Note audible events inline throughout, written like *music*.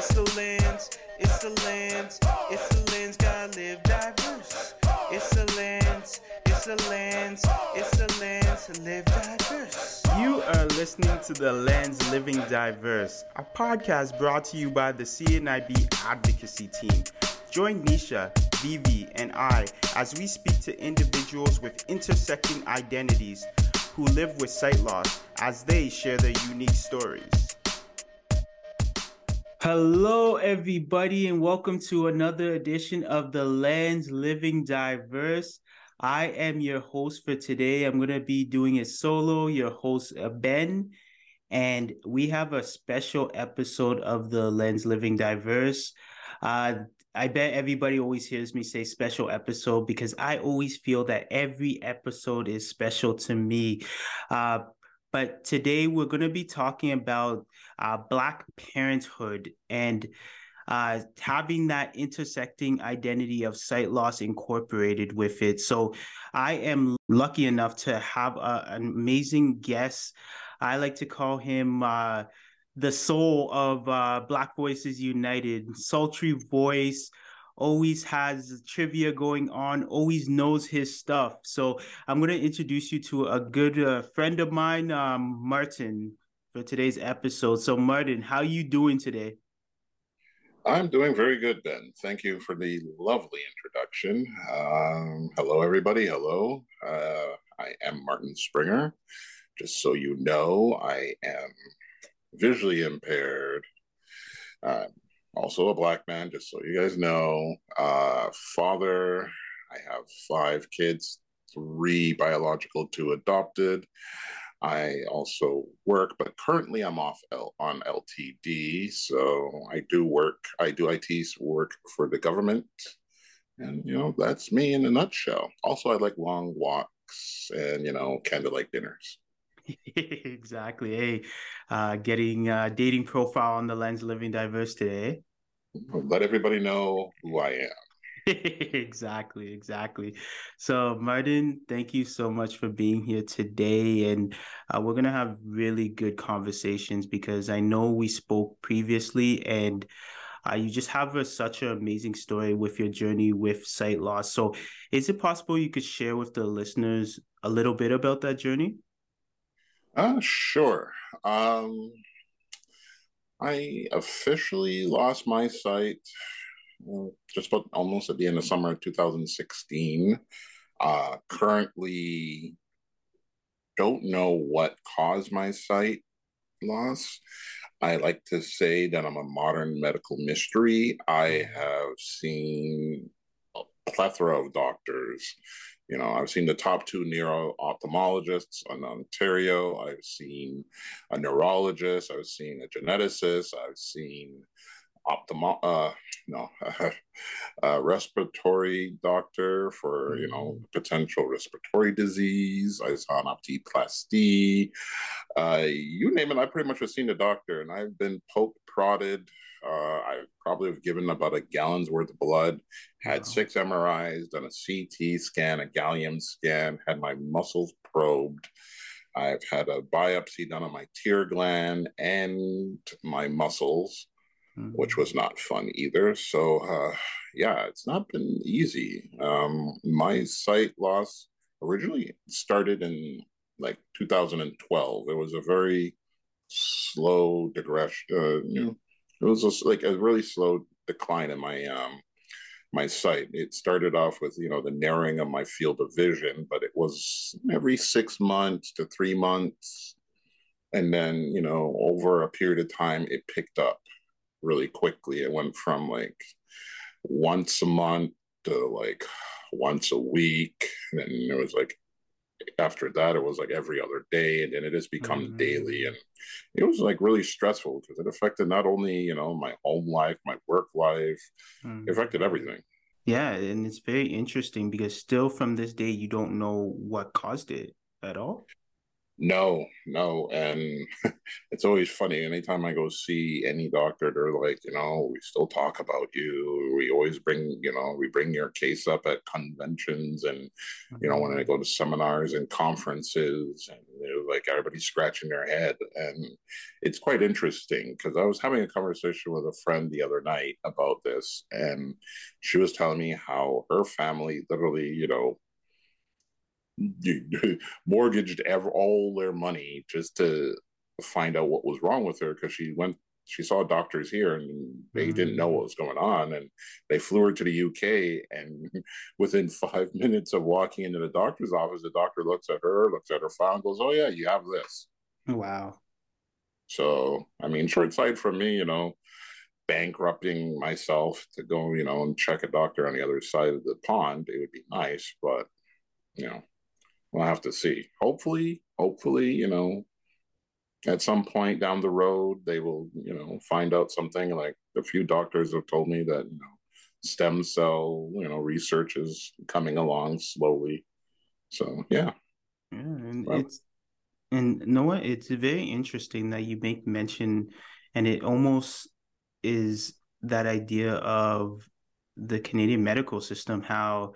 It's the lens, it's the lens, it's the lens, gotta live diverse. It's the lens, it's the lens, it's the lens, live diverse. You are listening to The Lens Living Diverse, a podcast brought to you by the CNIB advocacy team. Join Nisha, Vivi, and I as we speak to individuals with intersecting identities who live with sight loss as they share their unique stories. Hello, everybody, and welcome to another edition of The Lens Living Diverse. I am your host for today. I'm going to be doing it solo, your host, uh, Ben. And we have a special episode of The Lens Living Diverse. Uh, I bet everybody always hears me say special episode because I always feel that every episode is special to me. Uh, but today we're going to be talking about uh, Black parenthood and uh, having that intersecting identity of sight loss incorporated with it. So I am lucky enough to have a, an amazing guest. I like to call him uh, the soul of uh, Black Voices United, sultry voice, always has trivia going on, always knows his stuff. So I'm going to introduce you to a good uh, friend of mine, um, Martin, for today's episode. So Martin, how are you doing today? I'm doing very good, Ben. Thank you for the lovely introduction. Um, hello, everybody. Hello. Uh, I am Martin Springer. Just so you know, I am visually impaired. Also a black man, just so you guys know. Uh, father, I have five kids, three biological, two adopted. I also work, but currently I'm off L- on LTD. So I do work, I do IT work for the government. And, you know, that's me in a nutshell. Also, I like long walks and, you know, candlelight dinners. *laughs* exactly. Hey, uh, getting uh, dating profile on the lens living diverse today. Let everybody know who I am. *laughs* exactly, exactly. So, Martin, thank you so much for being here today. And uh, we're going to have really good conversations because I know we spoke previously and uh, you just have a, such an amazing story with your journey with sight loss. So, is it possible you could share with the listeners a little bit about that journey? Uh, sure. Um, I officially lost my sight just about almost at the end of summer 2016. Uh, currently, don't know what caused my sight loss. I like to say that I'm a modern medical mystery. I have seen a plethora of doctors. You know, I've seen the top two neuro ophthalmologists in Ontario. I've seen a neurologist. I've seen a geneticist. I've seen ophthalmo uh, no *laughs* a respiratory doctor for you know potential respiratory disease i saw an optiplasty uh, you name it i pretty much have seen a doctor and i've been poked prodded. Uh, i probably have given about a gallon's worth of blood had wow. six mris done a ct scan a gallium scan had my muscles probed. I've had a biopsy done on my tear gland and my muscles mm-hmm. which was not fun either. So, uh, yeah, it's not been easy. Um, my sight loss originally started in like 2012. It was a very slow digression. Uh, you know, it was just like a really slow decline in my um, my sight. It started off with you know the narrowing of my field of vision, but it was every six months to three months, and then you know over a period of time it picked up really quickly. It went from like once a month to like once a week. And then it was like after that it was like every other day and then it has become mm-hmm. daily and it was like really stressful because it affected not only you know my home life my work life mm-hmm. it affected everything yeah and it's very interesting because still from this day you don't know what caused it at all No, no. And *laughs* it's always funny. Anytime I go see any doctor, they're like, you know, we still talk about you. We always bring, you know, we bring your case up at conventions and, you know, when I go to seminars and conferences and like everybody's scratching their head. And it's quite interesting because I was having a conversation with a friend the other night about this. And she was telling me how her family literally, you know, mortgaged ever all their money just to find out what was wrong with her because she went she saw doctors here and they mm. didn't know what was going on and they flew her to the UK and *laughs* within 5 minutes of walking into the doctor's office the doctor looks at her looks at her file and goes oh yeah you have this. Wow. So i mean short sight from me you know bankrupting myself to go you know and check a doctor on the other side of the pond it would be nice but you know we'll have to see. Hopefully, hopefully, you know, at some point down the road, they will, you know, find out something. Like a few doctors have told me that, you know, stem cell, you know, research is coming along slowly. So yeah. Yeah, and well, it's and Noah, it's very interesting that you make mention, and it almost is that idea of the Canadian medical system, how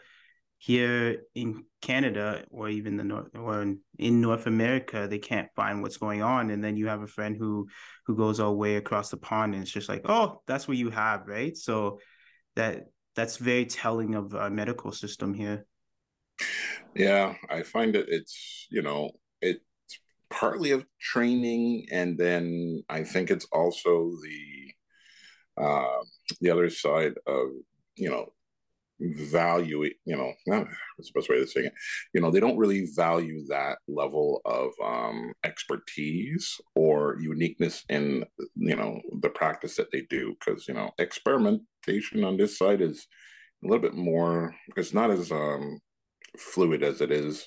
here in Canada or even the North or in, in, North America, they can't find what's going on. And then you have a friend who who goes all the way across the pond and it's just like, oh, that's what you have, right? So that that's very telling of our medical system here. Yeah, I find it it's, you know, it's partly of training and then I think it's also the uh the other side of you know value it, you know, *sighs* not the best way to say it. You know, they don't really value that level of um, expertise or uniqueness in, you know, the practice that they do. Because, you know, experimentation on this side is a little bit more, it's not as um, fluid as it is,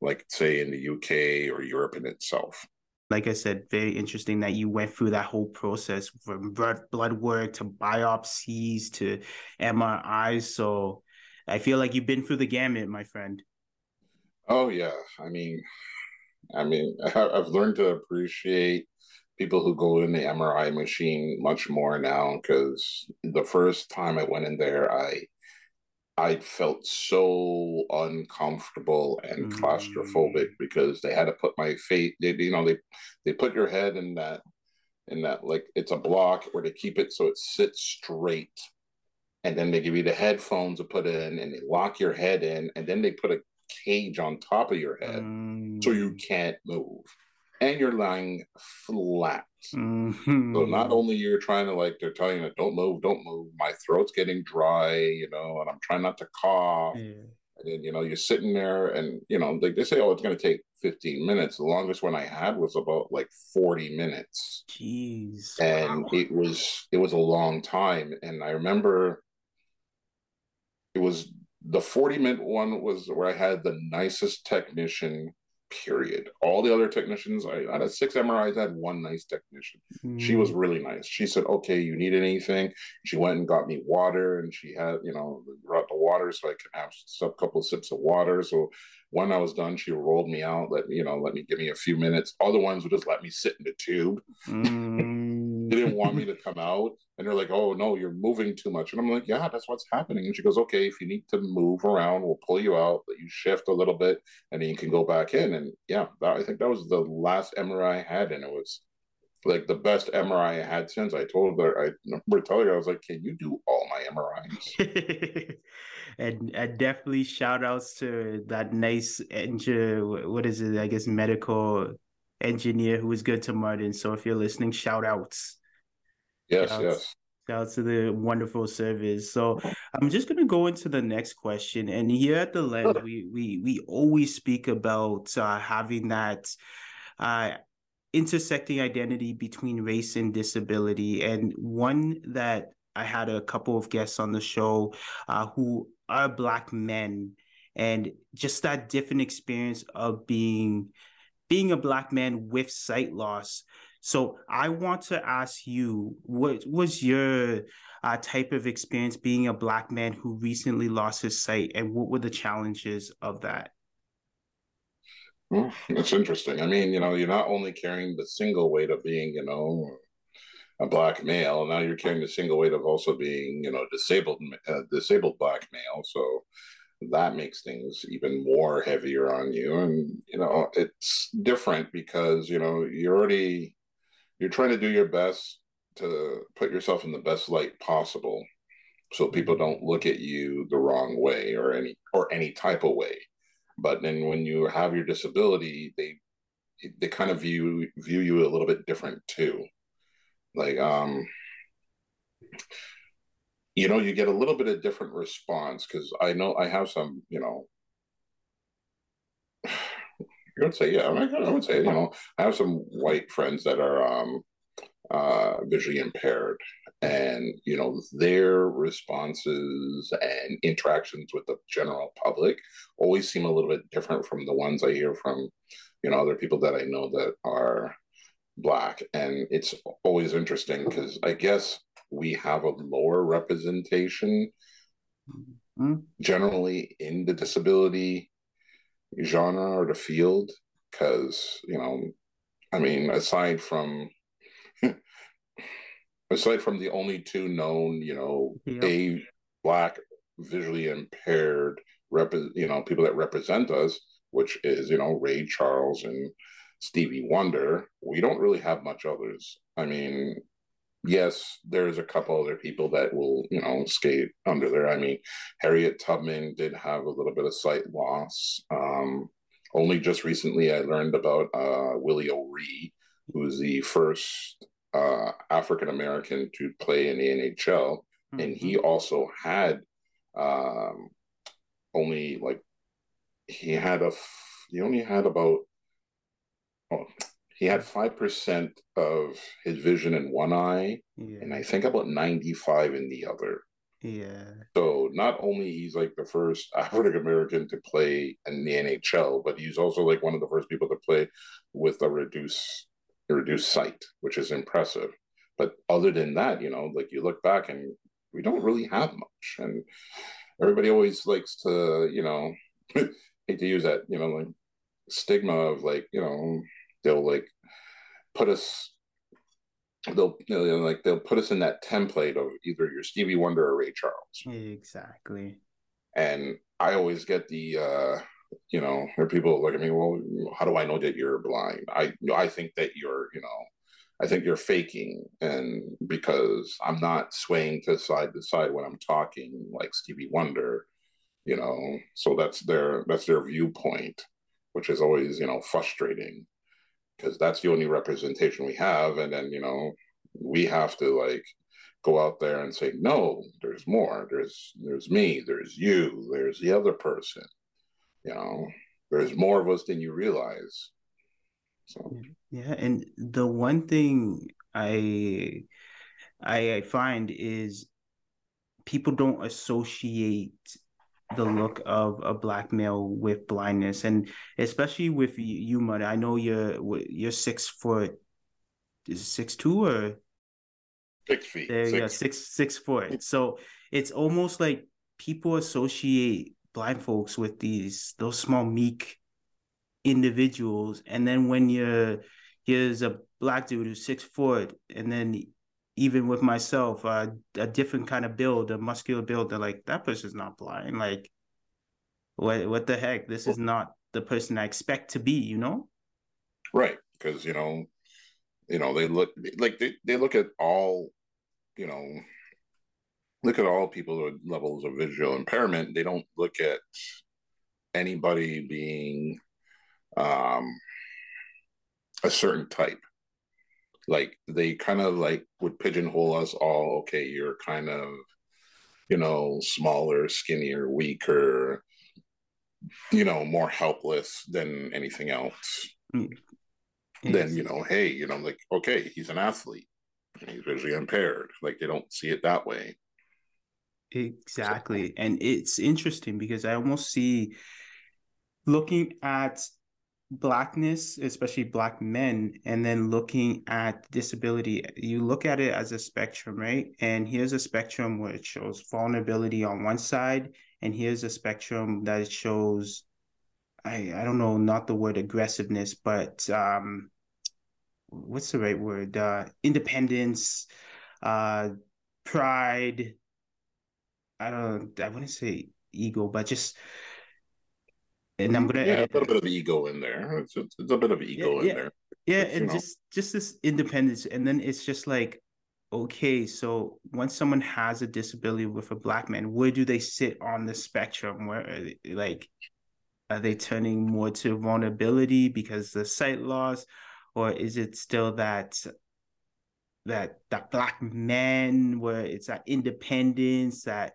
like, say, in the UK or Europe in itself like I said, very interesting that you went through that whole process from blood, work to biopsies to MRIs. So I feel like you've been through the gamut, my friend. Oh yeah, I mean, I mean, *laughs* I've learned to appreciate people who go in the MRI machine much more now because the first time I went in there, I I felt so uncomfortable and claustrophobic mm. because they had to put my face. They, you know, they they put your head in that in that like it's a block where they keep it so it sits straight, and then they give you the headphones to put in, and they lock your head in, and then they put a cage on top of your head mm. so you mm. can't move, and you're lying flat Mm-hmm. So not only you're trying to like they're telling you don't move, don't move. My throat's getting dry, you know, and I'm trying not to cough. Yeah. And then you know you're sitting there, and you know they, they say, oh, it's going to take 15 minutes. The longest one I had was about like 40 minutes. Jeez. And wow. it was it was a long time, and I remember it was the 40 minute one was where I had the nicest technician period. All the other technicians, I out of six MRIs, I had one nice technician. Mm. She was mm. really nice. She said, "Okay, you need anything?" She went and got me water, and she had, you know, brought the water so I could have a couple of sips of water. So when I was done, she rolled me out, let me, you know, let me give me a few minutes. Other ones would just let me sit in the tube. Mm. They didn't want me to come out. And they're like, oh, no, you're moving too much. And I'm like, yeah, that's what's happening. And she goes, okay, if you need to move around, we'll pull you out, let you shift a little bit, and then you can go back in. And yeah, that, I think that was the last MRI I had. And it was like the best MRI I had since. I told her, I remember telling her, I was like, can you do all my MRIs? *laughs* and, and definitely shout outs to that nice. What is it? I guess medical engineer who was good to Martin. So if you're listening, shout outs. Yes, shout yes. Shout out to the wonderful service. So I'm just gonna go into the next question. And here at the Lens, we we we always speak about uh, having that uh, intersecting identity between race and disability. And one that I had a couple of guests on the show uh, who are black men, and just that different experience of being being a black man with sight loss. So I want to ask you, what was your uh, type of experience being a black man who recently lost his sight, and what were the challenges of that? Well, that's interesting. I mean, you know, you're not only carrying the single weight of being, you know, a black male, now you're carrying the single weight of also being, you know, disabled, uh, disabled black male. So that makes things even more heavier on you. And you know, it's different because you know you're already you're trying to do your best to put yourself in the best light possible so people don't look at you the wrong way or any or any type of way. But then when you have your disability they they kind of view view you a little bit different too. Like um you know you get a little bit of different response because i know i have some you know *sighs* I would say, yeah, I would say, you know, I have some white friends that are um, uh, visually impaired, and you know, their responses and interactions with the general public always seem a little bit different from the ones I hear from, you know, other people that I know that are black, and it's always interesting because I guess we have a lower representation mm-hmm. generally in the disability genre or the field because you know i mean aside from *laughs* aside from the only two known you know yep. a black visually impaired rep you know people that represent us which is you know ray charles and stevie wonder we don't really have much others i mean yes, there's a couple other people that will, you know, skate under there. I mean, Harriet Tubman did have a little bit of sight loss. Um, only just recently, I learned about uh, Willie O'Ree, who was the first uh, African American to play in the NHL, mm-hmm. and he mm-hmm. also had um, only like he had a he only had about oh, he had 5% of his vision in one eye yeah. and i think about 95 in the other. Yeah. So not only he's like the first african american to play in the nhl but he's also like one of the first people to play with a reduced reduced sight which is impressive. But other than that you know like you look back and we don't really have much. And everybody always likes to you know *laughs* hate to use that you know like stigma of like you know they'll like put us they'll you know, like they'll put us in that template of either your Stevie Wonder or Ray Charles. Exactly. And I always get the uh you know, where people look at me, well, how do I know that you're blind? I I think that you're, you know, I think you're faking, and because I'm not swaying to side to side when I'm talking like Stevie Wonder, you know, so that's their that's their viewpoint, which is always you know frustrating because that's the only representation we have. And then you know we have to like go out there and say no there's more. There's there's me. There's you. There's the other person. You know there's more of us than you realize. So. Yeah and the one thing i i find is people don't associate the look of a black male with blindness and especially with you muddy i know you're you're six foot is six two or? Six feet there six. yeah six. six foot. So it's almost like people associate blind folks with these those small meek individuals and then when you're here's a black dude who's six foot and then even with myself, uh, a different kind of build, a muscular build. They're like, that person's not blind. Like, what what the heck? This is not the person I expect to be. You know? Right, because you know, you know, they look like they, they look at all, you know, look at all people with levels of visual impairment. They don't look at anybody being um, a certain type like they kind of like would pigeonhole us all okay you're kind of you know smaller skinnier weaker you know more helpless than anything else. Mm. then you know hey you know like okay he's an athlete. He's visually impaired. Like they don't see it that way. Exactly so. and it's interesting because i almost see looking at blackness, especially black men, and then looking at disability, you look at it as a spectrum, right? And here's a spectrum where it shows vulnerability on one side, and here's a spectrum that shows I I don't know, not the word aggressiveness, but um, what's the right word? Uh, independence, uh, pride. I don't. I wouldn't say ego, but just. And I'm gonna yeah, add, a little bit of ego in there. It's, it's, it's a bit of ego yeah, in yeah, there. yeah, But, and know. just just this independence, and then it's just like, okay, so once someone has a disability with a black man, where do they sit on the spectrum? Where are they, like are they turning more to vulnerability because the sight loss, or is it still that that that black man where it's that independence, that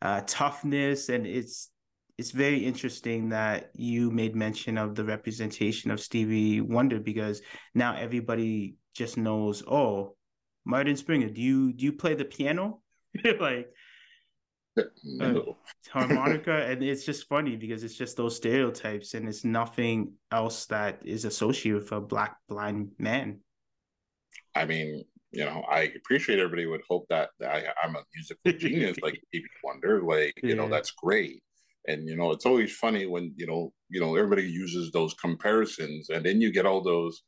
uh, toughness, and it's it's very interesting that you made mention of the representation of Stevie Wonder because now everybody just knows, oh, Martin Springer, do you do you play the piano? *laughs* like No. Uh, harmonica and it's just funny because it's just those stereotypes and it's nothing else that is associated with a black blind man I mean, you know, I appreciate everybody would hope that, that I, I'm a musical *laughs* genius like Stevie Wonder. Like, you know, that's great. And you know, it's always funny when you know, you know, everybody uses those comparisons, and then you get all those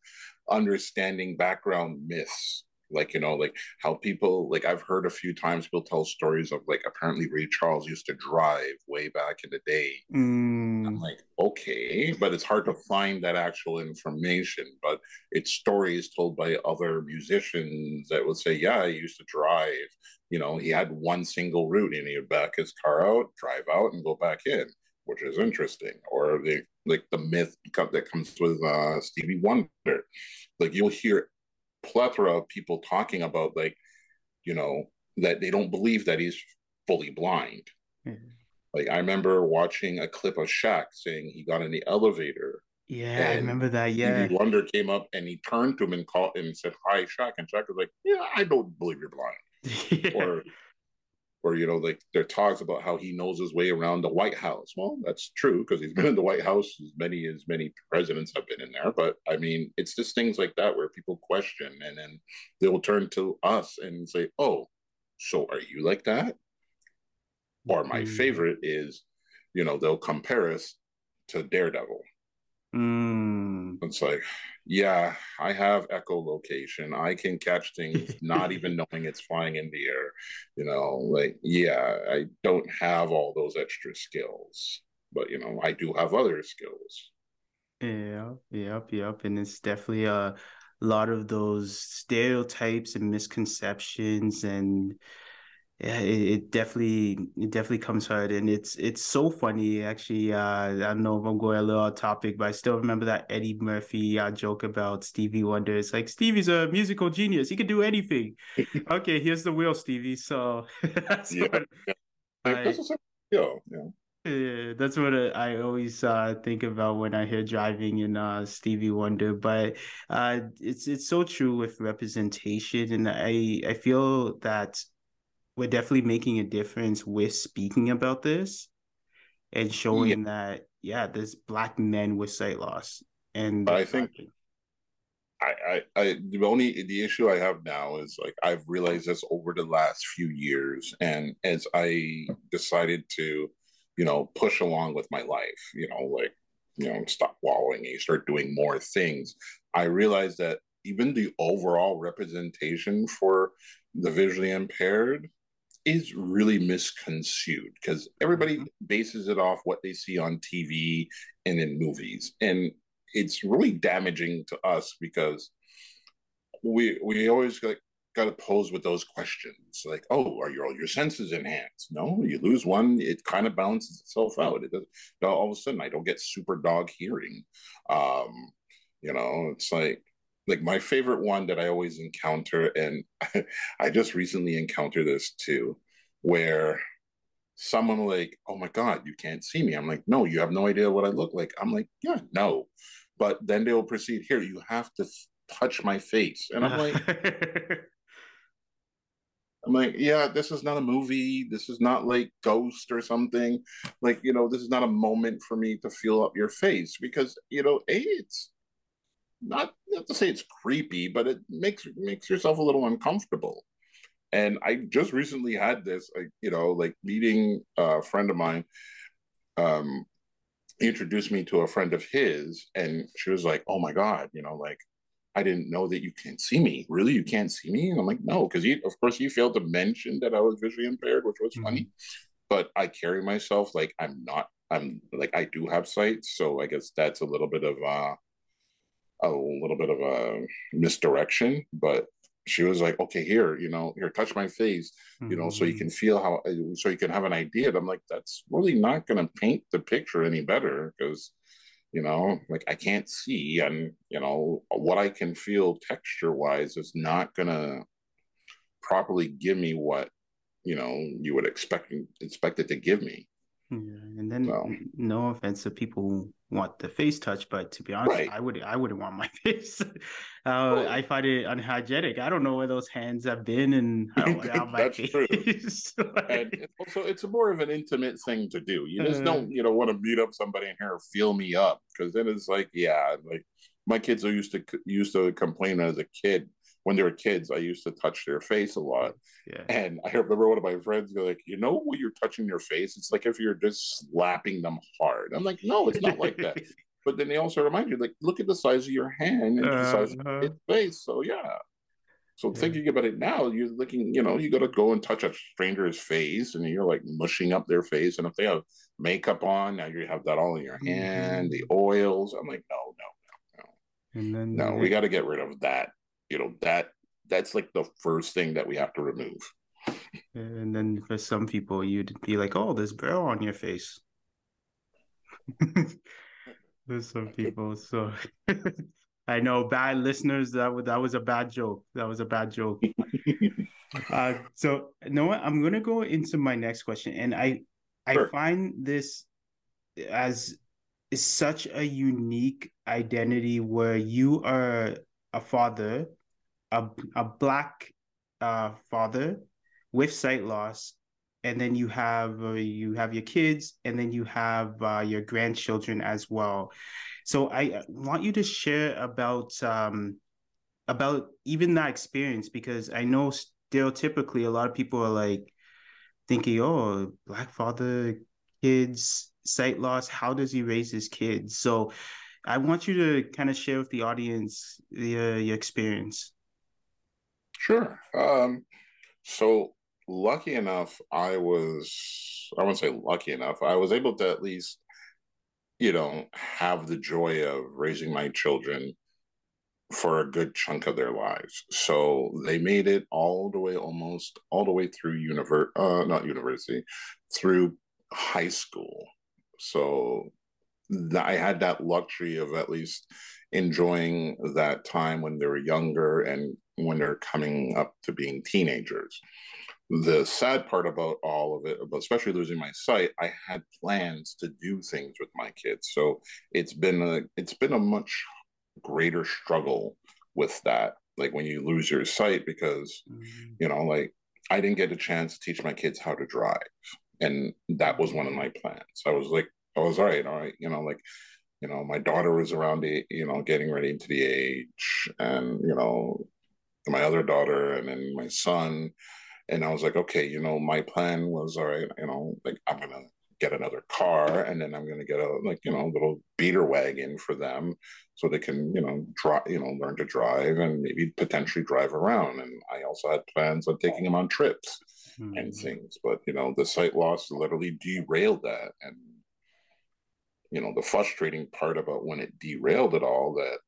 understanding background myths. Like, you know, like how people like I've heard a few times people tell stories of like apparently Ray Charles used to drive way back in the day I'm Mm, like, okay, but it's hard to find that actual information. But it's stories told by other musicians that would say, yeah, he used to drive. You know, he had one single route and he would back his car out, drive out, and go back in, which is interesting. Or the like the myth that comes with uh, Stevie Wonder. Like you'll hear plethora of people talking about like, you know, that they don't believe that he's fully blind. yeah, Like I remember watching a clip of Shaq saying he got in the elevator Yeah, I remember that yeah Stevie Wonder came up and he turned to him and called him and said, Hi, Shaq. And Shaq was like, Yeah, I don't believe you're blind. *laughs* Or or you know, like there talks about how he knows his way around the White House. Well, that's true because he's been in the White House as many as many presidents have been in there. But I mean, it's just things like that where people question and then they'll turn to us and say, Oh, so are you like that? Or my Mm. favorite is, you know, they'll compare us to Daredevil. Mm. It's like, yeah, I have echolocation. I can catch things not *laughs* even knowing it's flying in the air. You know, like, yeah, I don't have all those extra skills, but, you know, I do have other skills. Yeah, yep, yep. And it's definitely a lot of those stereotypes and misconceptions and yeah, it, it definitely it definitely comes hard and it's it's so funny actually. Uh I don't know if I'm going a little off topic, but I still remember that Eddie Murphy uh, joke about Stevie Wonder. It's like Stevie's a musical genius. He can do anything. *laughs* Okay, here's the wheel, Stevie. So *laughs* that's Yeah. what Like, I this is a skill, you know. yeah, that's what I I always uh, think about when I hear driving in uh, Stevie Wonder. But uh, it's it's so true with representation, and I I feel that we're definitely making a difference with speaking about this and showing that yeah, there's black men with sight loss, and I think I, I, I, the only the issue I have now is like I've realized this over the last few years, and as I decided to, you know, push along with my life, you know, like you know, stop wallowing and you start doing more things. I realized that even the overall representation for the visually impaired is really misconstrued because everybody Mhm. bases it off what they see on TV and in movies, and it's really damaging to us because we we always like got to pose with those questions like oh are your all your senses enhanced? No you lose one it kind of balances itself out. It all of a sudden i don't get super dog hearing. Um you know it's like like my favorite one that i always encounter and *laughs* i just recently encountered this too where someone like oh my god you can't see me. I'm like no you have no idea what i look like. I'm like yeah no. But then they'll proceed here you have to touch my face. And i'm like *laughs* i'm like yeah this is not a movie. This is not like ghost or something. Like you know this is not a moment for me to feel up your face. Because you know a it's not not to say it's creepy but it makes makes yourself a little uncomfortable and i just recently had this like you know like meeting a friend of mine um he introduced me to a friend of his, and she was like, "Oh my god, you know, like I didn't know that you can't see me. Really, you can't see me?" And I'm like, "No," because he, of course, he failed to mention that I was visually impaired, which was mm-hmm. funny. But I carry myself like I'm not. I'm like I do have sight, so I guess that's a little bit of uh, a little bit of a misdirection. But she was like, okay, here, you know, here, touch my face, you know, mm-hmm. so you mm-hmm. can feel how, so you can have an idea. And I'm like, that's really not going to paint the picture any better because, you know, like I can't see and, you know, what I can feel texture wise is not going to properly give me what, you know, you would expect, expect it to give me. Yeah, and then so. no offense to people who want the face touch, but to be honest, right. I would I wouldn't want my *laughs* face. uh, I find it unhygienic. I don't know where those hands have been, and don't *laughs* want my face. True. *laughs* and also, it's more of an intimate thing to do. You just uh, don't you know want to beat up somebody in here, feel me up, because then it's like yeah, like my kids are used to used to complain as a kid when they were kids, I used to touch their face a lot. Yeah. And I remember one of my friends go like, you know, when you're touching their face, it's like if you're just slapping them hard. I'm like, no, it's not like that. *laughs* But then they also remind you, like, look at the size of your hand and uh, the size uh-huh. of its face. So yeah. So yeah. thinking about it now, you're looking, you know, you got to go and touch a stranger's face, and you're like mushing up their face. And if they have makeup on, now you have that all in your hand, mm-hmm. the oils. I'm like, no, no, no, no. And then no, we got to get rid of that you know that that's like the first thing that we have to remove. And then for some people you'd be like oh there's brow on your face. *laughs* There's some people so *laughs* i know bad listeners that was that was a bad joke. That was a bad joke. *laughs* Uh so you know what? I'm gonna go into my next question and i i find this as is such a unique identity where you are a father a a black uh, father with sight loss, and then you have uh, you have your kids, and then you have uh, your grandchildren as well. So I want you to share about um, about even that experience because I know stereotypically a lot of people are like thinking, oh, black father, kids, sight loss. How does he raise his kids? So I want you to kind of share with the audience your, your experience. Sure. Um, so lucky enough, I was, I wouldn't say lucky enough, I was able to at least, you know, have the joy of raising my children for a good chunk of their lives. So they made it all the way, almost all the way through univer, uh, not university, through high school. So I had that luxury of at least enjoying that time when they were younger and when they're coming up to being teenagers. The sad part about all of it, about especially losing my sight, I had plans to do things with my kids. So it's been a it's been a much greater struggle with that. Like when you lose your sight, because mm-hmm. you know, like I didn't get a chance to teach my kids how to drive. And that was one of my plans. I was like, I was all right, all right, you know, like you know, my daughter was around the, you know, getting ready into the age, and you know, my other daughter, and then my son, and I was like, okay, you know, my plan was all right, you know, like I'm gonna get another car, and then I'm gonna get a like, you know, little beater wagon for them, so they can, you know, drive, you know, learn to drive, and maybe potentially drive around. And I also had plans on taking them on trips mm-hmm. and things, but you know, the sight loss literally derailed that, and you know the frustrating part about when it derailed it all that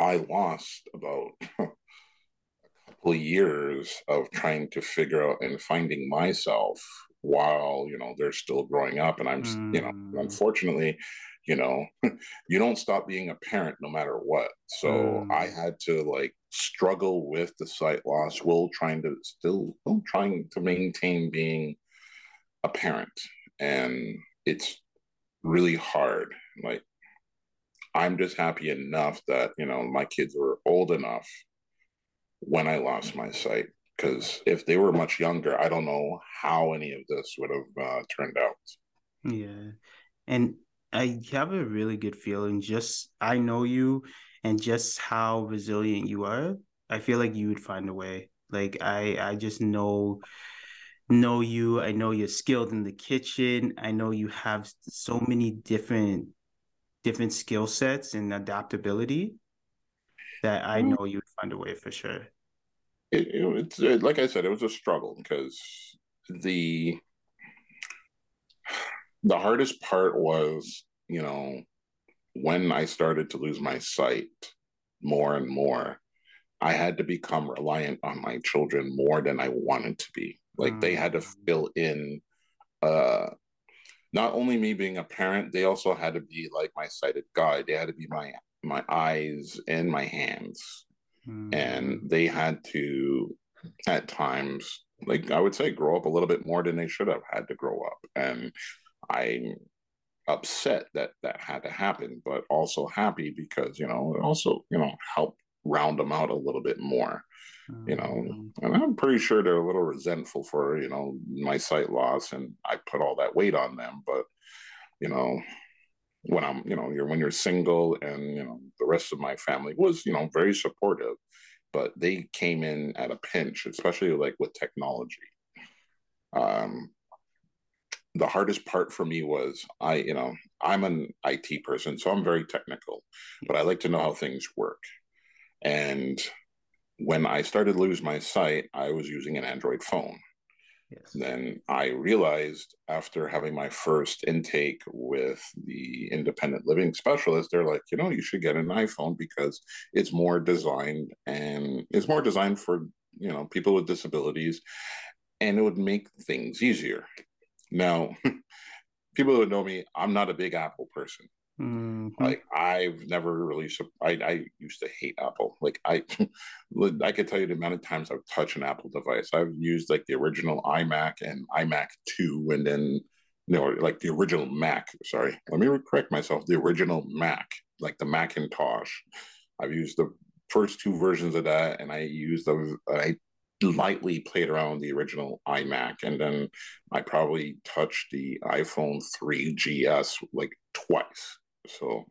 I lost about *laughs* a couple of years of trying to figure out and finding myself while you know they're still growing up and I'm mm. you know mm. unfortunately you know *laughs* you don't stop being a parent no matter what so mm. I had to like struggle with the sight loss while trying to still still trying to maintain being a parent and it's really hard. Like I'm just happy enough that, you know, my kids were old enough when I lost my sight. Because if they were much younger, I don't know how any of this would have uh, turned out. Yeah. And I have a really good feeling. Just, I know you and just how resilient you are. I feel like you would find a way. Like, I, I just know know you. I know you're skilled in the kitchen. I know you have so many different different skill sets and adaptability that I mm-hmm. know you'd find a way for sure. It, it's it, like I said, it was a struggle because the the hardest part was, you know, when I started to lose my sight more and more, I had to become reliant on my children more than I wanted to be. Like mm. they had to fill in uh not only me being a parent, they also had to be like my sighted guide. They had to be my my eyes and my hands. Mm. And they had to at times, like I would say, grow up a little bit more than they should have had to grow up. And I'm upset that that had to happen, but also happy because, you know, it also, you know, helped round them out a little bit more you know? Mm-hmm. and i'm pretty sure they're a little resentful for you know my sight loss and i put all that weight on them but you know when i'm you know you're when you're single and you know the rest of my family was you know very supportive but they came in at a pinch especially like with technology. Um the hardest part for me was i you know i'm an it person so i'm very technical but i like to know how things work and when I started to lose my sight, I was using an Android phone. Yes. Then I realized after having my first intake with the independent living specialist, they're like, you know, you should get an iPhone because it's more designed and it's more designed for, you know, people with disabilities and it would make things easier. Now, *laughs* people who know me, I'm not a big Apple person. Mm-hmm. Like I've never really, I, I used to hate Apple. Like I, *laughs* I could tell you the amount of times I've touched an Apple device. I've used like the original iMac and iMac two, and then no, like the original Mac. Sorry, let me correct myself. The original Mac, like the Macintosh. I've used the first two versions of that, and I used the I lightly played around the original iMac, and then I probably touched the iPhone 3GS like twice. So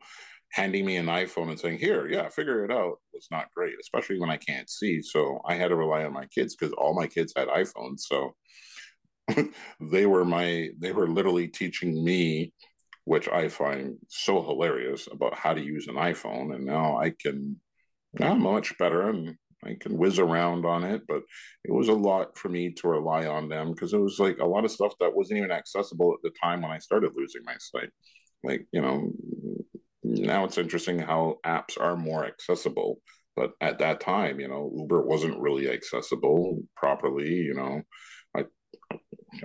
handing me an iPhone and saying, here, yeah, figure it out was not great, especially when I can't see. So I had to rely on my kids because all my kids had iPhones. So *laughs* they were my, they were literally teaching me, which I find so hilarious about how to use an iPhone. And now I can, now I'm much better and I can whiz around on it, but it was a lot for me to rely on them because it was like a lot of stuff that wasn't even accessible at the time when I started losing my sight like you know now it's interesting how apps are more accessible but at that time you know uber wasn't really accessible properly you know. I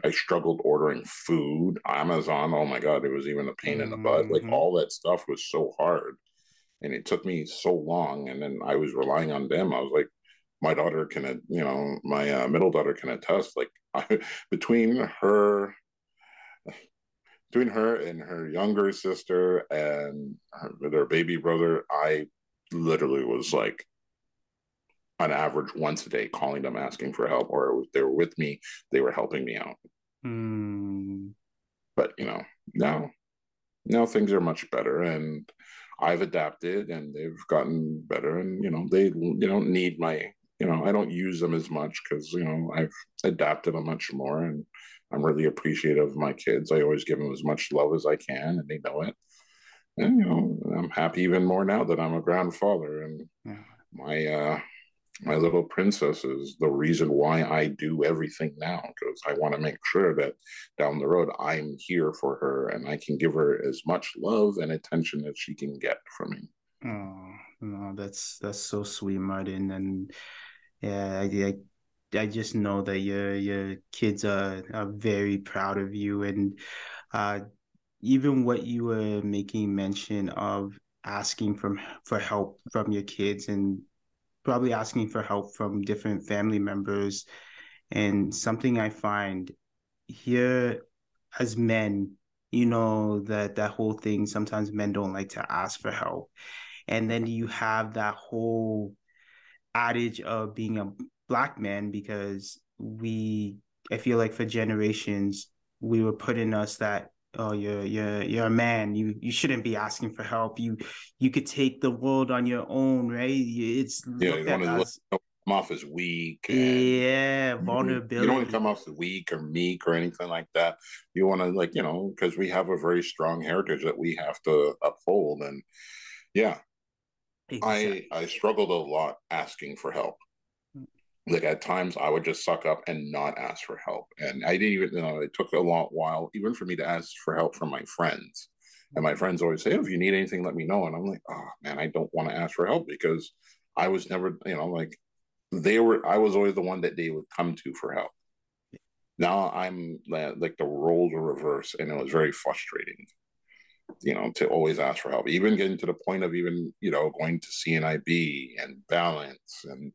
i struggled ordering food amazon oh my god it was even a pain in the butt. Like mm-hmm. all that stuff was so hard and it took me so long and then i was relying on them. I was like my daughter can you know my uh, middle daughter can attest like I, *laughs* between her between her and her younger sister and her, their baby brother, I literally was like on average once a day calling them asking for help, or they were with me, they were helping me out. Mm. But you know, now now things are much better and I've adapted and they've gotten better and you know they they don't need my you know I don't use them as much because you know I've adapted them much more and I'm really appreciative of my kids. I always give them as much love as I can, and they know it. And you know, I'm happy even more now that I'm a grandfather, and my uh, my little princess is the reason why I do everything now because I want to make sure that down the road I'm here for her and I can give her as much love and attention as she can get from me. Oh no, that's that's so sweet, Martin, and yeah, I, I I just know that your your kids are are very proud of you, and uh, even what you were making mention of asking from for help from your kids, and probably asking for help from different family members, and something I find here as men, you know that that whole thing. Sometimes men don't like to ask for help, and then you have that whole adage of being a black men because we I feel like for generations we were put in us that oh you're you're you're a man you you shouldn't be asking for help you you could take the world on your own right it's yeah you want to come off as weak. yeah, vulnerability. You don't want to come off as weak or meek or anything like that. You want to like you know because we have a very strong heritage that we have to uphold, and yeah, exactly. I I struggled a lot asking for help. Like at times, I would just suck up and not ask for help, and I didn't even you know it took a long while even for me to ask for help from my friends. And my friends always say, oh, if you need anything, let me know. And I'm like, oh man, I don't want to ask for help because I was never, you know, like they were I was always the one that they would come to for help. Now I'm like the roles are reversed, and it was very frustrating. You know, to always ask for help, even getting to the point of even you know going to CNIB and balance and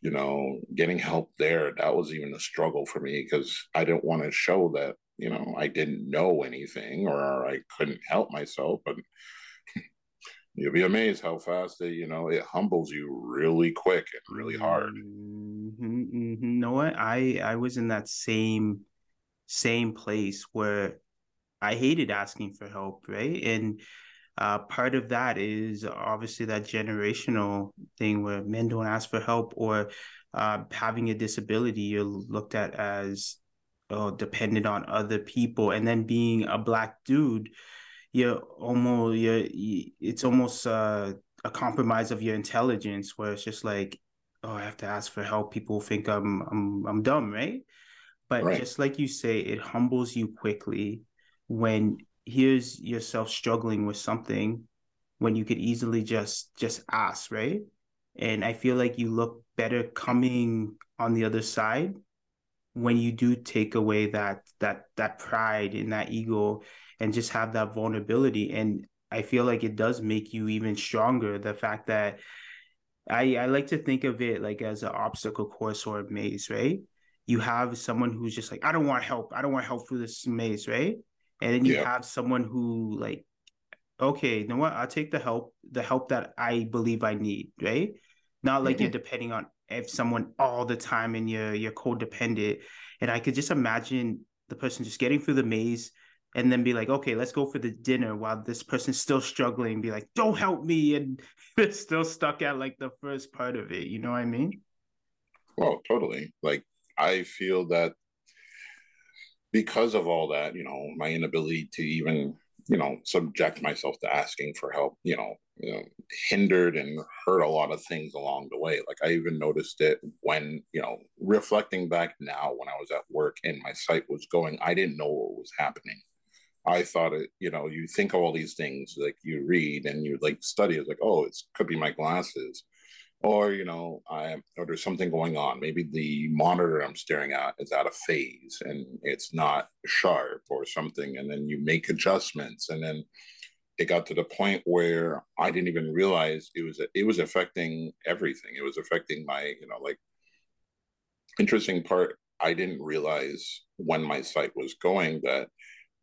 you know getting help there. That was even a struggle for me because I didn't want to show that you know I didn't know anything or I couldn't help myself, but *laughs* you'll be amazed how fast they, you know, it humbles you really quick and really hard. Mm-hmm, mm-hmm. You know what? I I was in that same same place where I hated asking for help, right? And uh, part of that is obviously that generational thing where men don't ask for help or uh, having a disability, you're looked at as oh, dependent on other people. And then being a black dude, you're almost you're it's almost uh, a compromise of your intelligence where it's just like oh i have to ask for help people think i'm i'm i'm dumb right but right. just like you say it humbles you quickly when here's yourself struggling with something when you could easily just just ask right and i feel like you look better coming on the other side when you do take away that that that pride and that ego and just have that vulnerability. And I feel like it does make you even stronger. The fact that I, I like to think of it like as an obstacle course or a maze, right? You have someone who's just like, I don't want help. I don't want help through this maze, right? And then you yeah. have someone who like, okay, you know what? I'll take the help, the help that I believe I need, right? Not like mm-hmm. you're depending on if someone all the time and you're you're codependent. And I could just imagine the person just getting through the maze, and then be like, okay, let's go for the dinner while this person's still struggling, be like, don't help me. And *laughs* they're still stuck at like the first part of it. You know what I mean? Well, totally. Like, I feel that because of all that, you know, my inability to even, you know, subject myself to asking for help, you know, you know, hindered and hurt a lot of things along the way. Like I even noticed it when, you know, reflecting back now when I was at work and my sight was going, I didn't know what was happening. I thought it, you know, you think of all these things like you read and you like study. It's like, oh, it could be my glasses, or you know, I or there's something going on. Maybe the monitor I'm staring at is out of phase and it's not sharp or something. And then you make adjustments, and then it got to the point where I didn't even realize it was it was affecting everything. It was affecting my, you know, like interesting part. I didn't realize when my sight was going that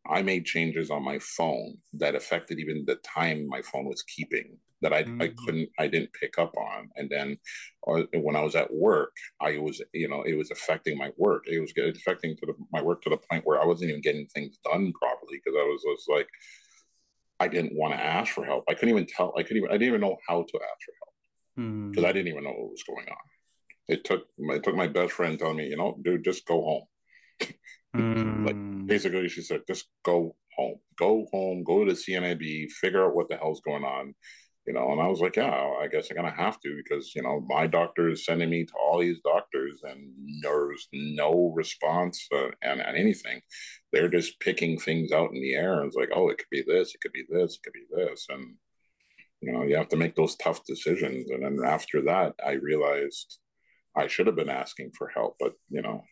I made changes on my phone that affected even the time my phone was keeping that I, mm-hmm. I couldn't I didn't pick up on. And then or uh, when I was at work I was you know it was affecting my work. It was affecting to the, my work to the point where I wasn't even getting things done properly because I was, was like I didn't want to ask for help. I couldn't even tell I couldn't even I didn't even know how to ask for help because mm. I didn't even know what was going on. It took it took my best friend telling me you know dude just go home. Mm. *laughs* Like basically, she said, just go home, go home, go to the CNIB, figure out what the hell's going on, you know. And I was like, yeah, I guess I'm gonna have to because you know my doctor is sending me to all these doctors, and there's no response uh, and, and anything. They're just picking things out in the air, and it's like, oh, it could be this, it could be this, it could be this, and you know, you have to make those tough decisions. And then after that, I realized I should have been asking for help, but you know,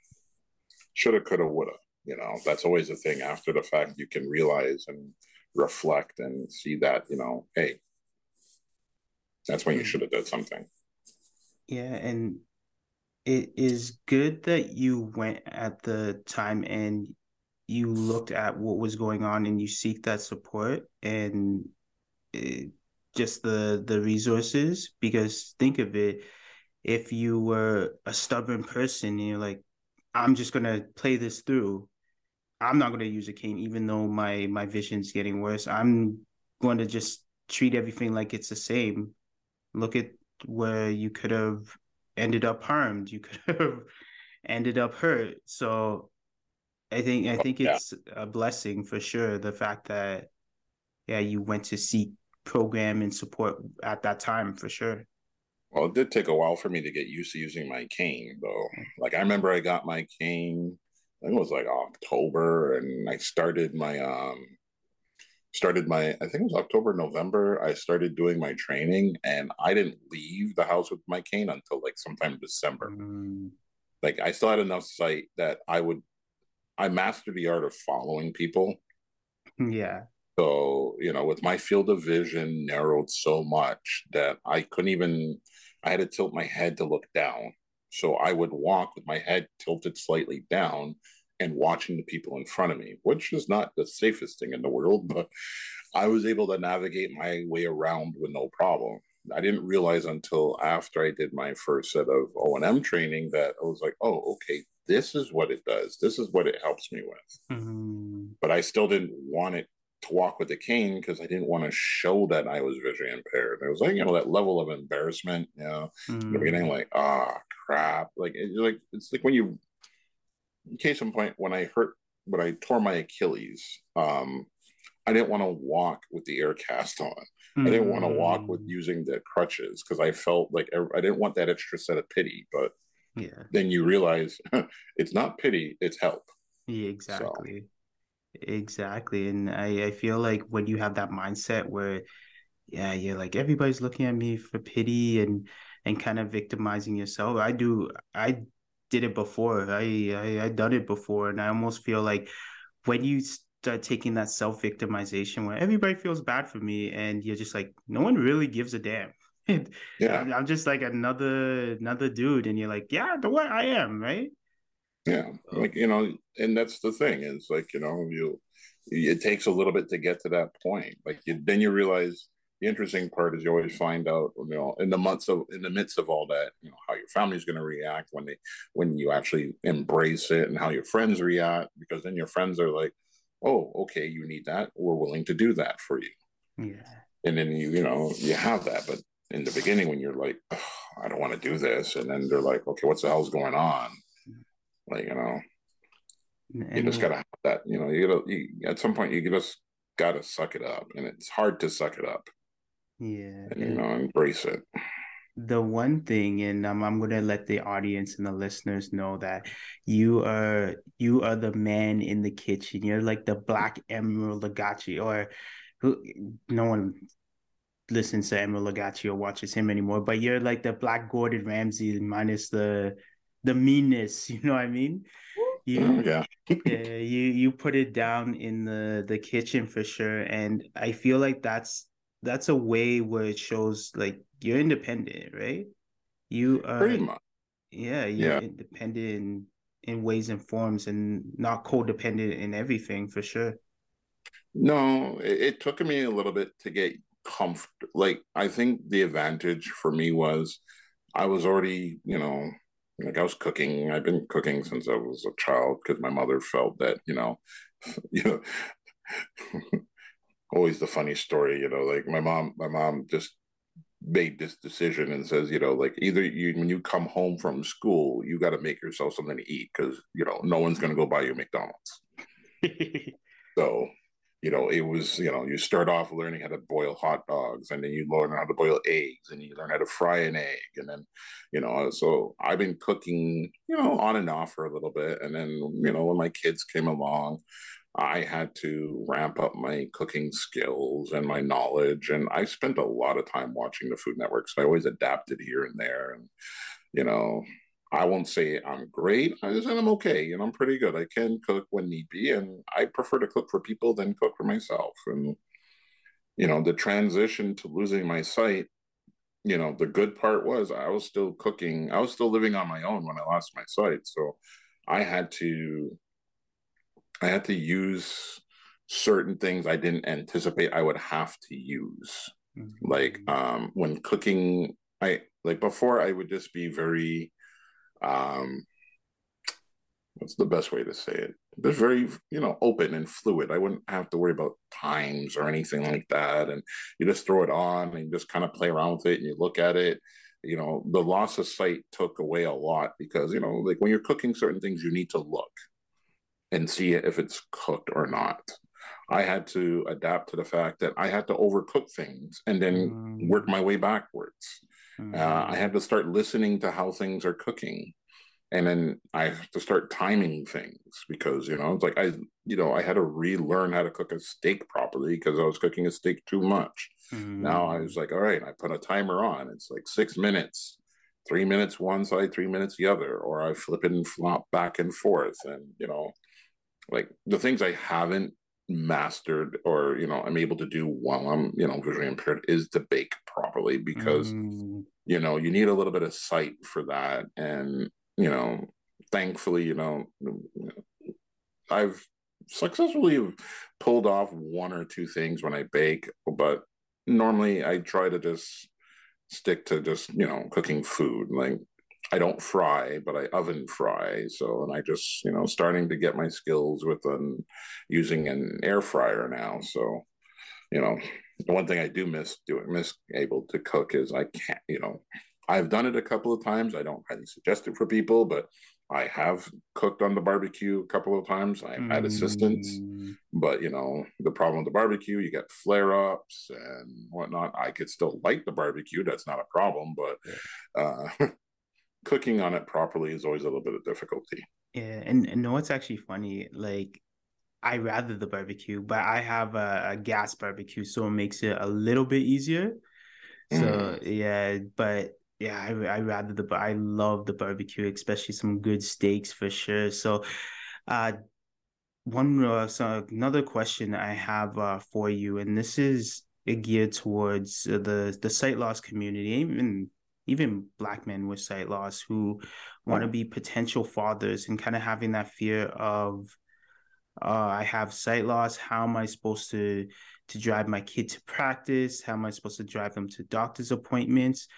shoulda, coulda, woulda. You know, that's always a thing. After the fact, you can realize and reflect and see that, you know, hey, that's when you mm. should have done something. Yeah, and it is good that you went at the time and you looked at what was going on and you seek that support and it, just the the resources because think of it if you were a stubborn person and you're like I'm just gonna play this through. I'm not gonna use a cane, even though my my vision's getting worse. I'm going to just treat everything like it's the same. Look at where you could have ended up harmed. You could *laughs* have ended up hurt. So I think I think it's a blessing for sure. The fact that yeah, you went to seek program and support at that time for sure. Well, it did take a while for me to get used to using my cane, though. Like I remember I got my cane, I think it was like October, and I started my um started my I think it was October, November. I started doing my training and I didn't leave the house with my cane until like sometime in December. Mm. Like I still had enough sight that I would I mastered the art of following people. Yeah. So, you know, with my field of vision narrowed so much that I couldn't even, I had to tilt my head to look down. So I would walk with my head tilted slightly down and watching the people in front of me, which is not the safest thing in the world, *laughs* but I was able to navigate my way around with no problem. I didn't realize until after I did my first set of O and M training that I was like, oh, okay, this is what it does. This is what it helps me with. Mm-hmm. But I still didn't want it to walk with a cane because I didn't want to show that I was visually impaired. It was like, you know, that level of embarrassment, you know, mm-hmm. in the beginning, like, ah, oh, crap. Like, it's like, it's like when you, case in point, when I hurt, when I tore my Achilles, um, I didn't want to walk with the air cast on. Mm-hmm. I didn't want to walk with mm. using the crutches because I felt like I didn't want that extra set of pity. But yeah, then you realize *laughs* it's not pity, it's help. Yeah, exactly. So, Exactly. And I, I feel like when you have that mindset where, yeah, you're like, everybody's looking at me for pity and, and kind of victimizing yourself. I do, I did it before. I, I, I done it before. And I almost feel like when you start taking that self victimization where everybody feels bad for me and you're just like, no one really gives a damn. *laughs* yeah. I'm just like another, another dude. And you're like, yeah, the way I am, right? Yeah, like you know, and that's the thing is like you know you it takes a little bit to get to that point. Like you, then you realize the interesting part is you always find out you know in the months of in the midst of all that you know how your family's going to react when they when you actually embrace it and how your friends react because then your friends are like oh okay you need that we're willing to do that for you yeah and then you you know you have that but in the beginning when you're like oh, i don't want to do this and then they're like okay what's the hell's going on mm-hmm. like you know, and you just gotta have that. You know, you gotta you, at some point you just gotta suck it up, and it's hard to suck it up. Yeah, and, you know, embrace it. The one thing, and um, I'm gonna let the audience and the listeners know that you are you are the man in the kitchen. You're like the Black Emeril Lagasse, or who? No one listens to Emeril Lagasse or watches him anymore, but you're like the Black Gordon Ramsay minus the the meanness. *laughs* You know what I mean? You, oh, yeah. *laughs* yeah, you you put it down in the the kitchen for sure, and I feel like that's that's a way where it shows like you're independent, right? You are pretty much. Yeah, you're yeah. independent in, in ways and forms, and not codependent in everything for sure. No, it, it took me a little bit to get comfortable. Like I think the advantage for me was I was already, you know, like I was cooking. I've been cooking since I was a child because my mother felt that you know, *laughs* you know, always the funny story. You know, like my mom, my mom just made this decision and says, you know, like either you when you come home from school, you got to make yourself something to eat because you know no one's going to go buy you McDonald's. *laughs* so you know, it was, you know, you start off learning how to boil hot dogs and then you learn how to boil eggs and you learn how to fry an egg. And then, you know, uh, so I've been cooking, you know, on and off for a little bit. And then, you know, when my kids came along, I had to ramp up my cooking skills and my knowledge. And I spent a lot of time watching the Food Network. So I always adapted here and there. And, you know, I won't say I'm great. I just said I'm okay. You know, I'm pretty good. I can cook when need be, and I prefer to cook for people than cook for myself. And you know, the transition to losing my sight. You know, the good part was I was still cooking. I was still living on my own when I lost my sight. So I had to, I had to use certain things I didn't anticipate I would have to use. Mm-hmm. Like um, when cooking, I like before I would just be very um, what's the best way to say it? They're very, you know, open and fluid. I wouldn't have to worry about times or anything like that. And you just throw it on and just kind of play around with it and you look at it. you know, the loss of sight took away a lot because, you know, like when you're cooking certain things, you need to look and see if it's cooked or not. I had to adapt to the fact that I had to overcook things and then mm. work my way backwards. Mm. Uh, I had to start listening to how things are cooking. And then I have to start timing things because, you know, it's like I, you know, I had to relearn how to cook a steak properly because I was cooking a steak too much. Mm. Now I was like, all right, I put a timer on. It's like six minutes, three minutes one side, three minutes the other, or I flip it and flop back and forth. And, you know, like the things I haven't mastered or you know i'm able to do while i'm you know visually impaired is to bake properly because mm. you know you need a little bit of sight for that and you know thankfully you know i've successfully pulled off one or two things when i bake but normally i try to just stick to just you know cooking food like I don't fry, but I oven fry. So, and I just, you know, starting to get my skills with an, using an air fryer now. So, you know, the one thing I do miss doing, miss able to cook is I can't, you know, I've done it a couple of times. I don't highly suggest it for people, but I have cooked on the barbecue a couple of times. I've mm. had assistance, mm. but you know, the problem with the barbecue, you get flare ups and whatnot. I could still like the barbecue. That's not a problem, but uh, *laughs* cooking on it properly is always a little bit of difficulty. Yeah, and and know what's actually funny? Like, I rather the barbecue, but I have a, a gas barbecue, so it makes it a little bit easier. So mm. yeah, but yeah, I I rather the I love the barbecue, especially some good steaks for sure. So, uh, one uh, so another question I have uh, for you, and this is geared towards the the sight loss community, even even black men with sight loss who want to be potential fathers and kind of having that fear of uh, I have sight loss. How am I supposed to to drive my kid to practice? How am I supposed to drive them to doctor's appointments?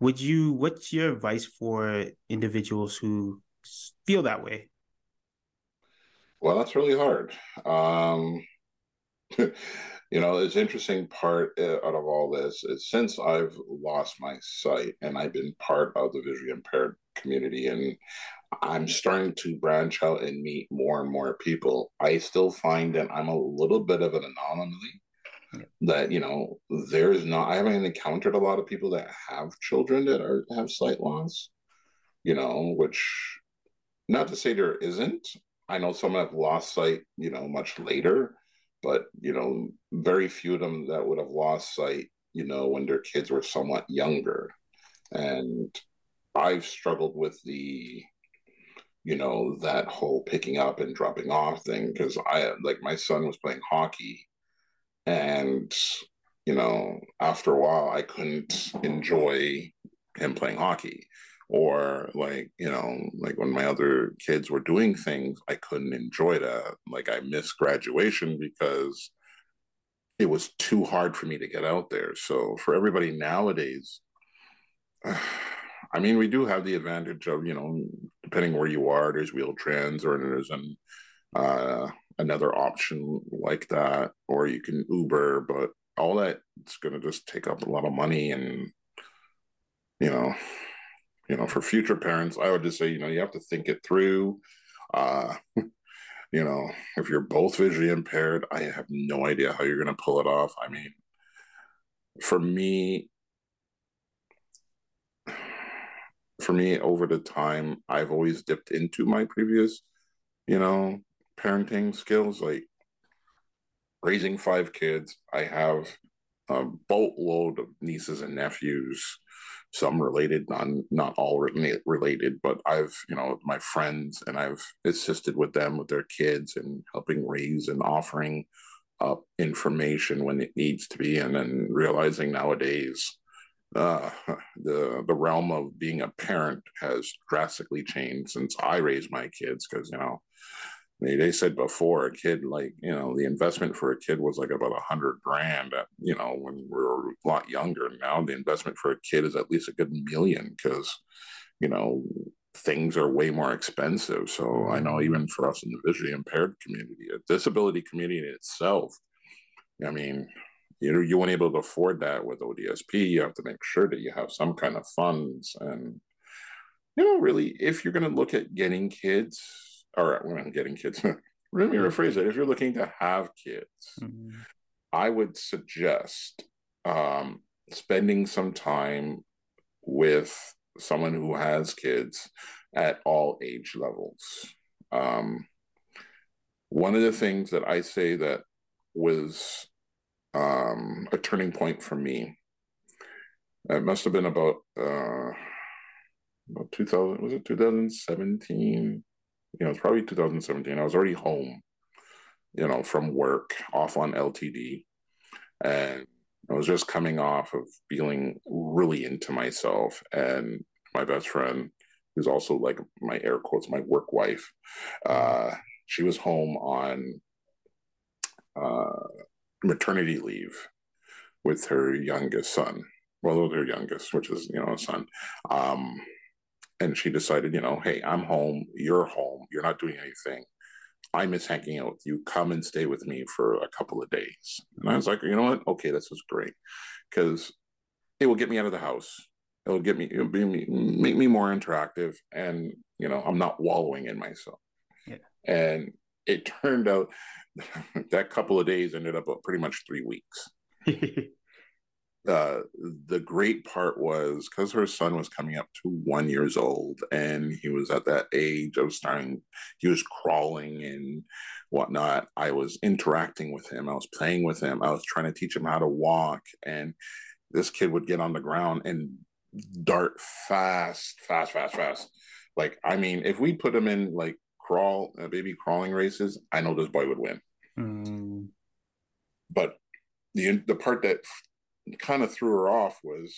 Would you? What's your advice for individuals who feel that way? Well, that's really hard. Um, *laughs* you know, it's interesting part uh, out of all this is since I've lost my sight and I've been part of the visually impaired community and I'm starting to branch out and meet more and more people, I still find that I'm a little bit of an anomaly. Yeah. That you know, there's not. I haven't encountered a lot of people that have children that are have sight loss. You know, which not to say there isn't. I know some have lost sight. You know, much later but you know, very few of them that would have lost sight, you know, when their kids were somewhat younger. And I've struggled with the, you know, that whole picking up and dropping off thing because I like my son was playing hockey, and you know, after a while, I couldn't enjoy him playing hockey or like you know like when my other kids were doing things i couldn't enjoy that. Like i missed graduation because it was too hard for me to get out there. So for everybody nowadays *sighs* i mean we do have the advantage of you know depending where you are there's Wheel-Trans or there's an uh, another option like that or you can uber but all that it's going to just take up a lot of money and you know you know, for future parents, I would just say, you know, you have to think it through. Uh, *laughs* you know, if you're both visually impaired, I have no idea how you're going to pull it off. I mean, for me, *sighs* for me, over the time, I've always dipped into my previous, you know, parenting skills, like raising five kids. I have a boatload of nieces and nephews some related, not not all related, but I've you know my friends and I've assisted with them with their kids and helping raise and offering up information when it needs to be, and then realizing nowadays uh, the the realm of being a parent has drastically changed since I raised my kids because you know they, they said before a kid like you know the investment for a kid was like about a hundred grand at, you know when we were a lot younger. Now the investment for a kid is at least a good million because you know things are way more expensive. So i know even for us in the visually impaired community a disability community itself i mean you know you weren't able to afford that with ODSP. You have to make sure that you have some kind of funds. And you know really if you're going to look at getting kids or well, getting kids. *laughs* Let me rephrase it. If you're looking to have kids mm-hmm. i would suggest um, spending some time with someone who has kids at all age levels. Um, one of the things that i say that was um, a turning point for me it must have been about uh, about 2000 was it 2017 you know, it's probably 2017. I was already home, you know, from work, off on LTD. And I was just coming off of feeling really into myself. And my best friend, who's also like my air quotes, my work wife, uh, she was home on uh, maternity leave with her youngest son. Well, her youngest, which is, you know, a son. Um, and she decided, you know, hey, I'm home, you're home, you're not doing anything. I miss hanging out with you. Come and stay with me for a couple of days. And I was like, you know what? Okay, this is great because it will get me out of the house. It'll get me, it'll be me, make me more interactive, and you know, I'm not wallowing in myself. Yeah. And it turned out *laughs* that couple of days ended up uh, pretty much three weeks. *laughs* uh, the great part was because her son was coming up to one years old and he was at that age of starting he was crawling and whatnot. I was interacting with him i was playing with him i was trying to teach him how to walk and this kid would get on the ground and dart fast fast fast fast. Like i mean if we put him in like crawl uh, baby crawling races i know this boy would win. Mm. but the the part that kind of threw her off was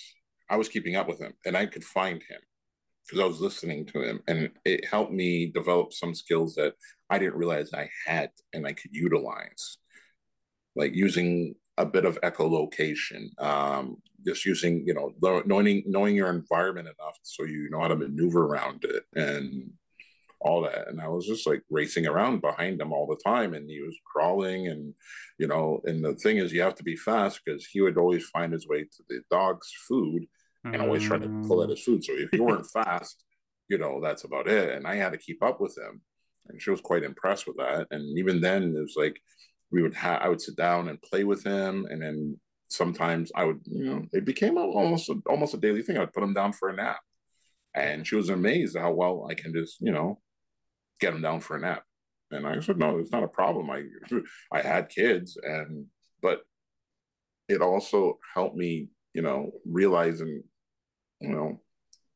I was keeping up with him and I could find him because I was listening to him and it helped me develop some skills that I didn't realize I had and I could utilize. Like using a bit of echolocation, um, just using, you know, knowing knowing your environment enough so you know how to maneuver around it and all that. And I was just like racing around behind him all the time. And he was crawling. And, you know, and the thing is, you have to be fast because he would always find his way to the dog's food and always try to pull at mm. his food. So if you weren't fast, you know, that's about it. And I had to keep up with him. And she was quite impressed with that. And even then, it was like, we would have, I would sit down and play with him. And then sometimes I would, you know, it became almost, almost a daily thing. I'd put him down for a nap and she was amazed at how well I can just, you know, get them down for a nap. And I said, no, it's not a problem. I *laughs* I had kids, and but it also helped me, you know, realize and you know,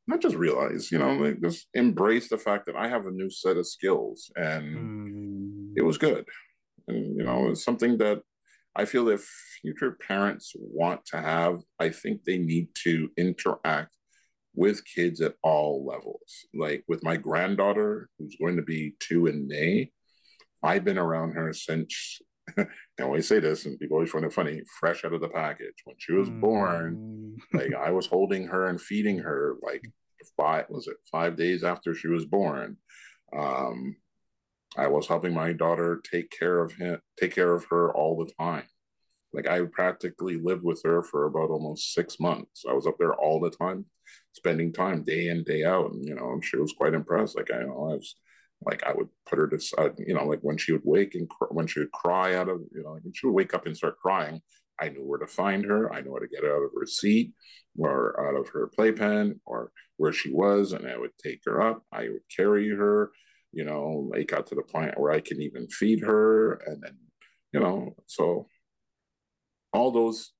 not just realize, you know, like just embrace the fact that I have a new set of skills, and mm. it was good. And you know, it's something that I feel if future parents want to have, I think they need to interact with kids at all levels. Like with my granddaughter, who's going to be two in May, I've been around her since, *laughs* I always say this, and people always find it funny, fresh out of the package. When she was born, mm. like I was holding her and feeding her like five, was it five days after she was born? Um, I was helping my daughter take care of him, take care of her all the time. Like I practically lived with her for about almost six months. I was up there all the time, spending time day in day out, and you know, she was quite impressed. Like I, you know, I was like I would put her to, uh, you know, like when she would wake and cr- when she would cry out of, you know, like when she would wake up and start crying, I knew where to find her. I knew how to get out of her seat or out of her playpen or where she was, and I would take her up. I would carry her. You know, it got to the point where I can even feed her, and then, you know, so all those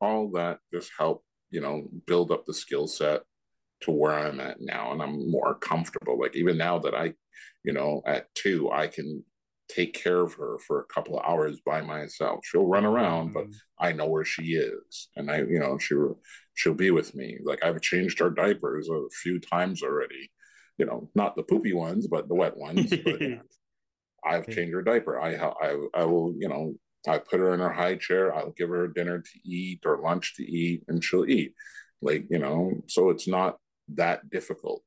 all that just help you know build up the skill set to where i'm at now and i'm more comfortable. Like even now that i you know at two i can take care of her for a couple of hours by myself. She'll run around but mm-hmm. i know where she is and i you know she she'll be with me. Like i've changed her diapers a few times already. You know not the poopy ones but the wet ones but *laughs* I've changed her diaper. I, I I will you know I put her in her high chair. I'll give her dinner to eat or lunch to eat, and she'll eat. Like you know, so it's not that difficult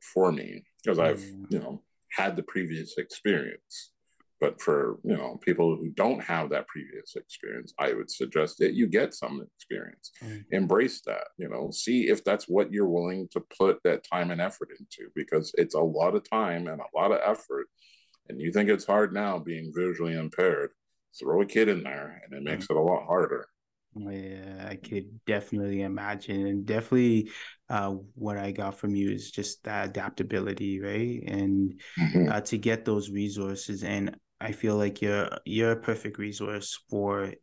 for me because I've mm. you know had the previous experience. But for you know people who don't have that previous experience, I would suggest that you get some experience, mm. embrace that. You know, see if that's what you're willing to put that time and effort into, because it's a lot of time and a lot of effort. And you think it's hard now being visually impaired, throw a kid in there, and it makes it a lot harder. Yeah, I could definitely imagine, and definitely, uh, what I got from you is just that adaptability, right? And mm-hmm. uh, to get those resources, and I feel like you're you're a perfect resource for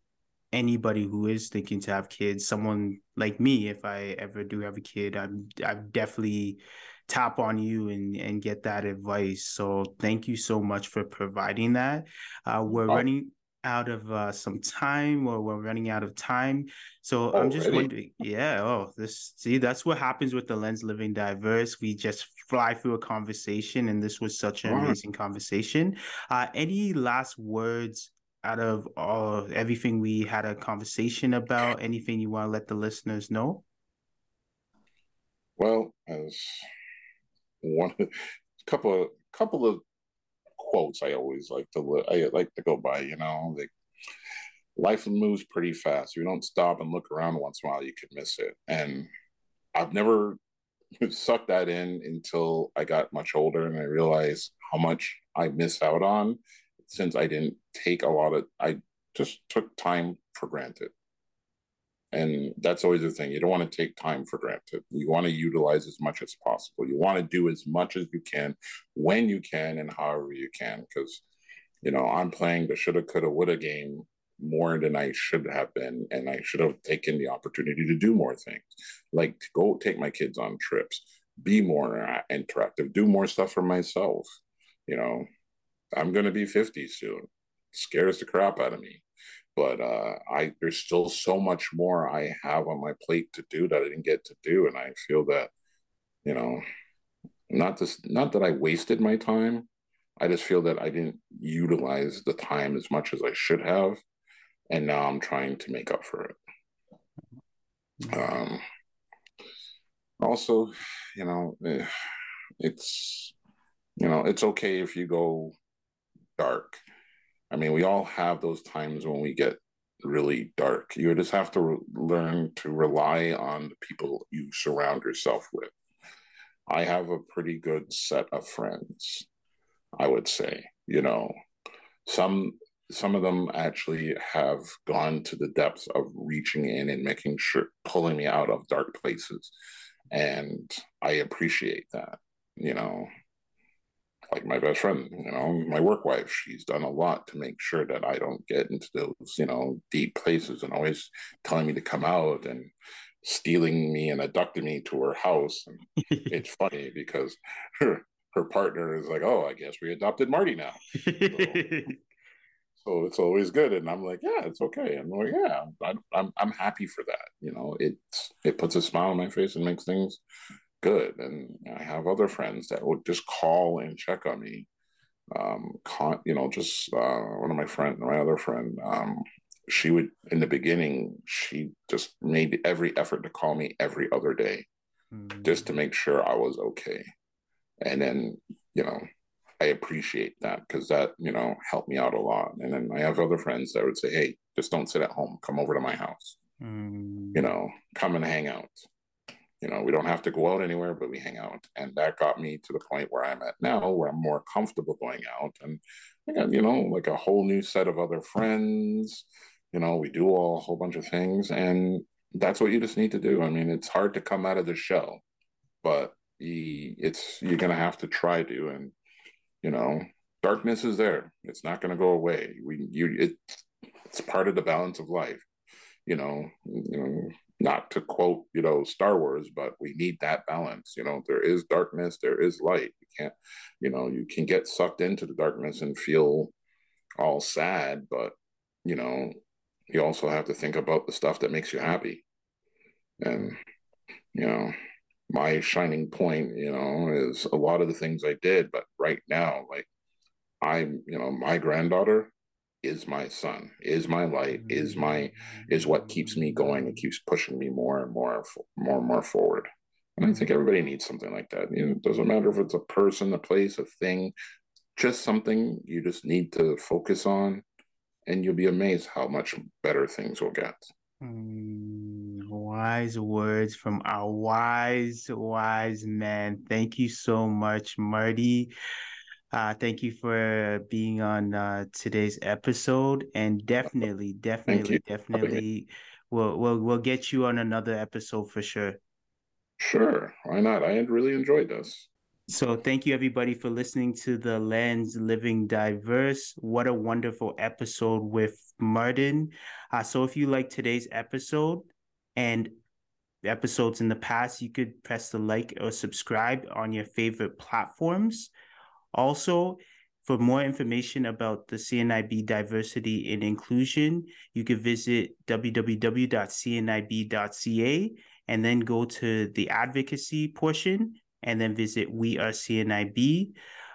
anybody who is thinking to have kids. Someone like me, if I ever do have a kid, I'm I'm definitely tap on you and and get that advice. So thank you so much for providing that. Uh, we're oh. running out of uh, some time or we're running out of time. So oh, I'm just really? wondering, yeah, oh, this see, that's what happens with the lens living diverse. We just fly through a conversation, and this was such an amazing conversation. Uh, any last words out of all everything we had a conversation about? Anything you want to let the listeners know? Well, as one *laughs* couple of couple of quotes I always like to I like to go by. You know, like life moves pretty fast. You don't stop and look around once in a while, you could miss it. And I've never *laughs* sucked that in until I got much older and I realized how much I miss out on since I didn't take a lot of I just took time for granted. And that's always the thing. You don't want to take time for granted. You want to utilize as much as possible. You want to do as much as you can when you can and however you can. Because, you know, I'm playing the shoulda, coulda, woulda game more than I should have been. And I should have taken the opportunity to do more things, like to go take my kids on trips, be more uh, interactive, do more stuff for myself. You know, I'm going to be 50 soon. scares the crap out of me but uh, I there's still so much more I have on my plate to do that I didn't get to do, and I feel that you know, not this not that I wasted my time. I just feel that I didn't utilize the time as much as I should have, and now I'm trying to make up for it. Um, also, you know, eh, it's you know it's okay if you go dark I mean, we all have those times when we get really dark. You just have to re- learn to rely on the people you surround yourself with. I have a pretty good set of friends, I would say. You know, some some of them actually have gone to the depths of reaching in and making sure pulling me out of dark places and i appreciate that you know like my best friend, you know, my work wife, she's done a lot to make sure that I don't get into those, you know, deep places and always telling me to come out and stealing me and abducting me to her house. And *laughs* it's funny because her her partner is like, Oh, I guess we adopted Marty now. So, so it's always good. And I'm like, Yeah, it's okay. I'm like, Yeah, I'm I'm I'm happy for that. You know, it's it puts a smile on my face and makes things good. And I have other friends that would just call and check on me. Um, con- you know, just uh, one of my friend, my other friend, um, she would in the beginning, she just made every effort to call me every other day, mm-hmm. just to make sure I was okay. And then, you know, I appreciate that because that, you know, helped me out a lot. And then I have other friends that would say, Hey, just don't sit at home. Come over to my house. Mm. You know, come and hang out you know, we don't have to go out anywhere, but we hang out. And that got me to the point where I'm at now, where I'm more comfortable going out. And I got, you know, like a whole new set of other friends. You know, we do all a whole bunch of things. And that's what you just need to do. I mean, it's hard to come out of the shell, but it's you're gonna have to try to. And you know, darkness is there. It's not gonna go away. We you it it's part of the balance of life. You know, you know, not to quote, you know, Star Wars, but we need that balance. You know, there is darkness, there is light. You can't, you know, you can get sucked into the darkness and feel all sad, but, you know, you also have to think about the stuff that makes you happy. And, you know, my shining point, you know, is a lot of the things I did, but right now, like, I'm, you know, my granddaughter, is my son is my light is my is what keeps me going and keeps pushing me more and more more and more forward and i think everybody needs something like that you know, it doesn't matter if it's a person a place a thing just something you just need to focus on, and you'll be amazed how much better things will get. Mm, wise words from our wise, wise man. Thank you so much, Marty. Uh, thank you for being on uh, today's episode, and definitely, definitely, definitely, we'll we'll we'll get you on another episode for sure. Sure, why not? I really enjoyed this. So thank you everybody for listening to the Lens Living Diverse. What a wonderful episode with Martin. Uh, so if you like today's episode and episodes in the past, you could press the like or subscribe on your favorite platforms. Also, for more information about the CNIB diversity and inclusion, you can visit www.cnib.ca and then go to the advocacy portion and then visit We Are CNIB,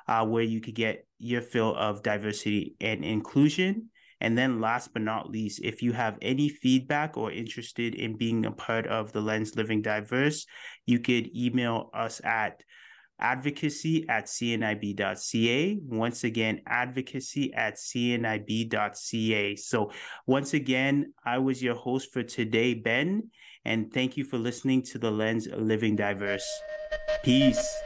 uh, where you could get your fill of diversity and inclusion. And then last but not least, if you have any feedback or interested in being a part of the Lens Living Diverse, you could email us at advocacy at cnib.ca. Once again, advocacy at cnib.ca. So, once again, I was your host for today, Ben, and thank you for listening to the Lens Living Diverse. Peace.